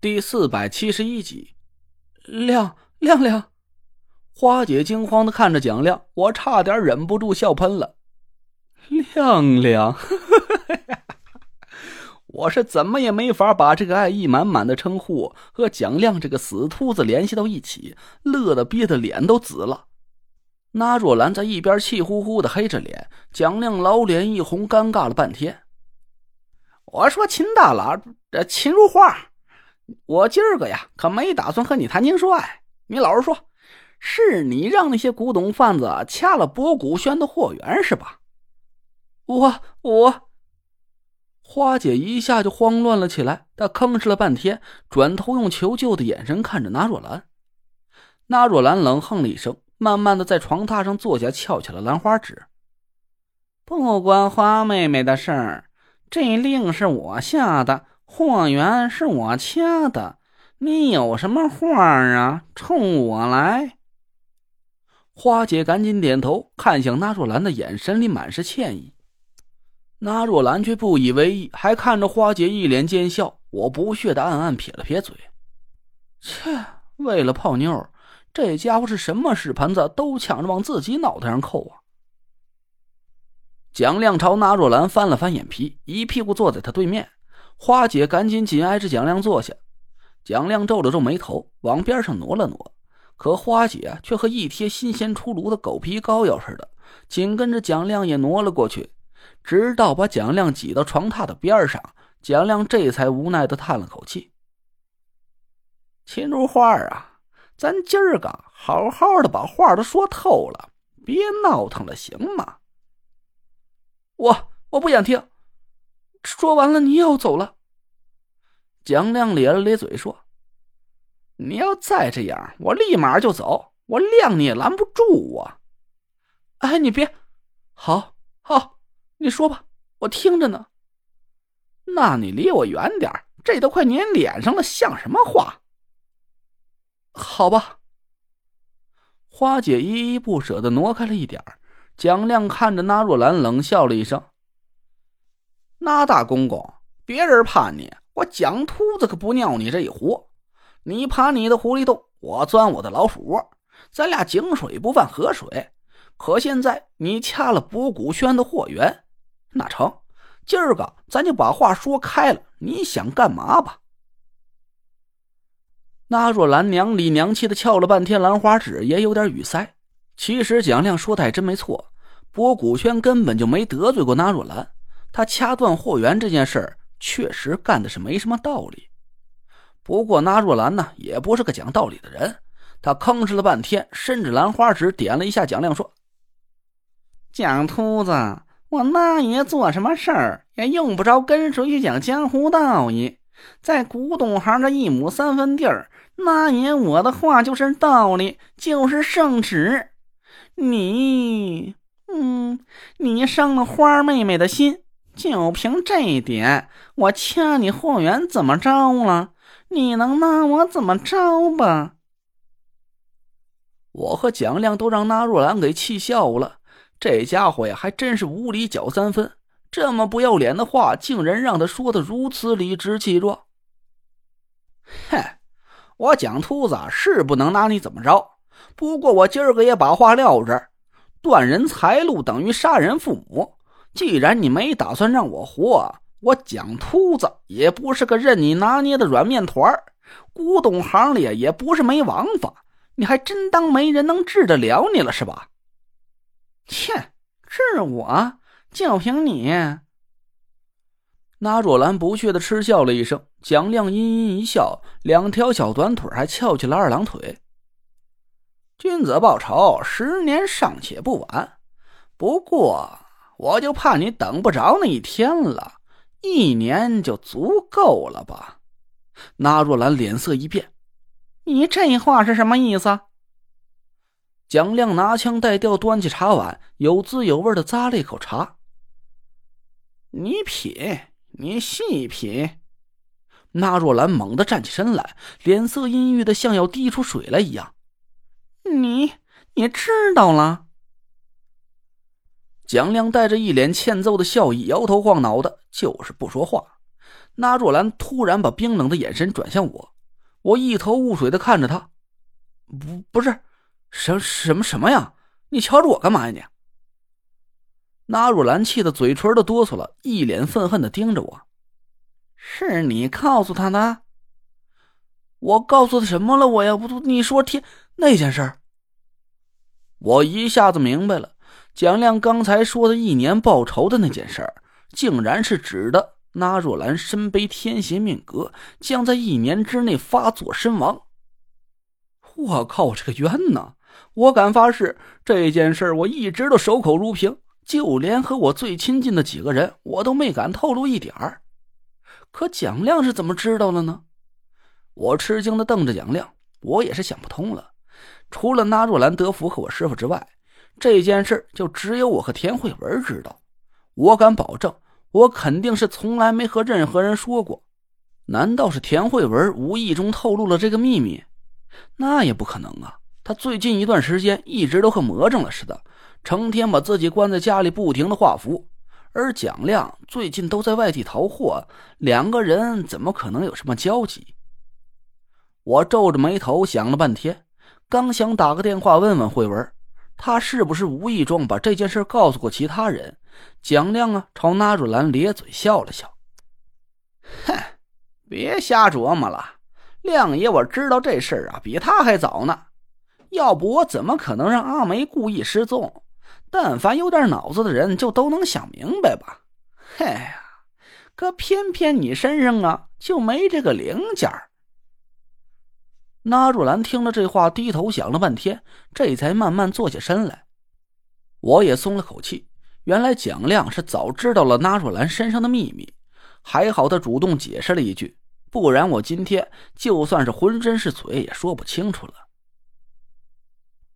第四百七十一集，亮亮亮，花姐惊慌的看着蒋亮，我差点忍不住笑喷了。亮亮，我是怎么也没法把这个爱意满满的称呼和蒋亮这个死秃子联系到一起，乐得憋得脸都紫了。那若兰在一边气呼呼的黑着脸，蒋亮老脸一红，尴尬了半天。我说秦大佬，这秦如花。我今儿个呀，可没打算和你谈情说爱。你老实说，是你让那些古董贩子掐了博古轩的货源是吧？我我，花姐一下就慌乱了起来，她吭哧了半天，转头用求救的眼神看着那若兰。那若兰冷哼了一声，慢慢的在床榻上坐下，翘起了兰花指。不关花妹妹的事儿，这令是我下的。货源是我掐的，你有什么话啊？冲我来！花姐赶紧点头，看向那若兰的眼神里满是歉意。那若兰却不以为意，还看着花姐一脸奸笑。我不屑的暗暗撇了撇嘴，切，为了泡妞，这家伙是什么屎盆子都抢着往自己脑袋上扣啊！蒋亮朝那若兰翻了翻眼皮，一屁股坐在他对面。花姐赶紧紧挨着蒋亮坐下，蒋亮皱了皱眉头，往边上挪了挪，可花姐却和一贴新鲜出炉的狗皮膏药似的，紧跟着蒋亮也挪了过去，直到把蒋亮挤到床榻的边上，蒋亮这才无奈的叹了口气：“秦如花啊，咱今儿个好好的把话都说透了，别闹腾了，行吗？”我我不想听。说完了，你要走了。蒋亮咧了咧嘴说：“你要再这样，我立马就走。我亮你也拦不住我。”哎，你别，好，好，你说吧，我听着呢。那你离我远点这都快粘脸上了，像什么话？好吧。花姐依依不舍的挪开了一点蒋亮看着那若兰，冷笑了一声。那大公公，别人怕你，我蒋秃子可不尿你这一壶。你爬你的狐狸洞，我钻我的老鼠窝，咱俩井水不犯河水。可现在你掐了博古轩的货源，那成，今儿个咱就把话说开了，你想干嘛吧？那若兰娘里娘气的翘了半天兰花指，也有点语塞。其实蒋亮说的还真没错，博古轩根本就没得罪过那若兰。他掐断货源这件事儿，确实干的是没什么道理。不过那若兰呢，也不是个讲道理的人。他吭哧了半天，伸着兰花指点了一下蒋亮，说：“蒋秃子，我那爷做什么事儿也用不着跟谁去讲江湖道义。在古董行这一亩三分地儿，那爷我的话就是道理，就是圣旨。你，嗯，你伤了花妹妹的心。”就凭这一点，我掐你货源怎么着了？你能拿我怎么着吧？我和蒋亮都让那若兰给气笑了。这家伙呀，还真是无理搅三分，这么不要脸的话，竟然让他说的如此理直气壮。哼，我蒋秃子是不能拿你怎么着，不过我今儿个也把话撂这儿：断人财路等于杀人父母。既然你没打算让我活，我蒋秃子也不是个任你拿捏的软面团古董行里也不是没王法，你还真当没人能治得了你了是吧？切，治我就凭你？那若兰不屑的嗤笑了一声，蒋亮阴阴一笑，两条小短腿还翘起了二郎腿。君子报仇，十年尚且不晚，不过。我就怕你等不着那一天了，一年就足够了吧？那若兰脸色一变，你这话是什么意思？蒋亮拿枪带调，端起茶碗，有滋有味的咂了一口茶。你品，你细品。那若兰猛地站起身来，脸色阴郁的像要滴出水来一样。你，你知道了？蒋亮带着一脸欠揍的笑意，摇头晃脑的，就是不说话。那若兰突然把冰冷的眼神转向我，我一头雾水的看着他。不，不是，什什么什么呀？你瞧着我干嘛呀你？那若兰气得嘴唇都哆嗦了，一脸愤恨的盯着我。是你告诉他的？我告诉他什么了？我要不你说天那件事儿，我一下子明白了。蒋亮刚才说的一年报仇的那件事儿，竟然是指的那若兰身背天邪命格，将在一年之内发作身亡。我靠！这个冤呐！我敢发誓，这件事我一直都守口如瓶，就连和我最亲近的几个人，我都没敢透露一点儿。可蒋亮是怎么知道的呢？我吃惊的瞪着蒋亮，我也是想不通了。除了那若兰、德福和我师傅之外，这件事就只有我和田慧文知道。我敢保证，我肯定是从来没和任何人说过。难道是田慧文无意中透露了这个秘密？那也不可能啊！他最近一段时间一直都和魔怔了似的，成天把自己关在家里，不停的画符。而蒋亮最近都在外地淘货，两个人怎么可能有什么交集？我皱着眉头想了半天，刚想打个电话问问慧文，他是不是无意中把这件事告诉过其他人？蒋亮啊，朝那若兰咧嘴笑了笑：“哼，别瞎琢磨了。”亮爷，我知道这事儿啊，比他还早呢。要不我怎么可能让阿梅故意失踪？但凡有点脑子的人，就都能想明白吧。嘿呀，可偏偏你身上啊，就没这个零件那若兰听了这话，低头想了半天，这才慢慢坐起身来。我也松了口气，原来蒋亮是早知道了那若兰身上的秘密，还好他主动解释了一句。不然我今天就算是浑身是嘴也说不清楚了。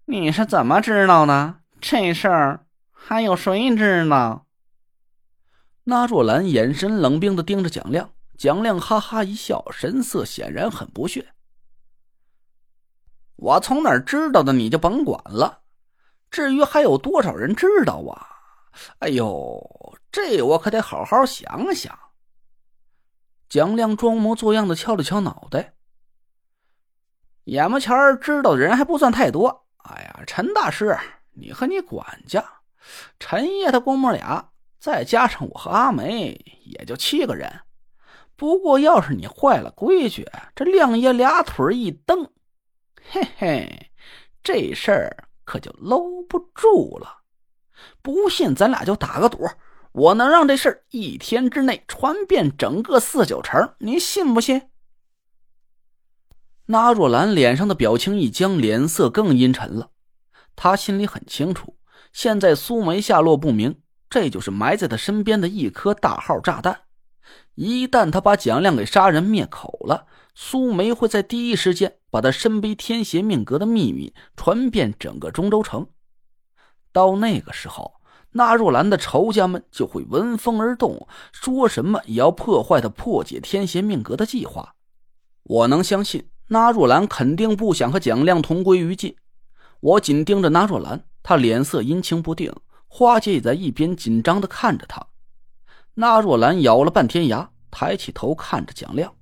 你是怎么知道的？这事儿还有谁知道？那若兰眼神冷冰的盯着蒋亮，蒋亮哈哈一笑，神色显然很不屑。我从哪儿知道的，你就甭管了。至于还有多少人知道啊？哎呦，这我可得好好想想。蒋亮装模作样的敲了敲脑袋，眼巴前知道的人还不算太多。哎呀，陈大师，你和你管家陈爷他公母俩，再加上我和阿梅，也就七个人。不过要是你坏了规矩，这亮爷俩腿一蹬，嘿嘿，这事儿可就搂不住了。不信，咱俩就打个赌。我能让这事儿一天之内传遍整个四九城，您信不信？那若兰脸上的表情一僵，脸色更阴沉了。他心里很清楚，现在苏梅下落不明，这就是埋在他身边的一颗大号炸弹。一旦他把蒋亮给杀人灭口了，苏梅会在第一时间把他身背天邪命格的秘密传遍整个中州城。到那个时候。那若兰的仇家们就会闻风而动，说什么也要破坏他破解天邪命格的计划。我能相信，那若兰肯定不想和蒋亮同归于尽。我紧盯着那若兰，她脸色阴晴不定，花姐也在一边紧张的看着她。那若兰咬了半天牙，抬起头看着蒋亮。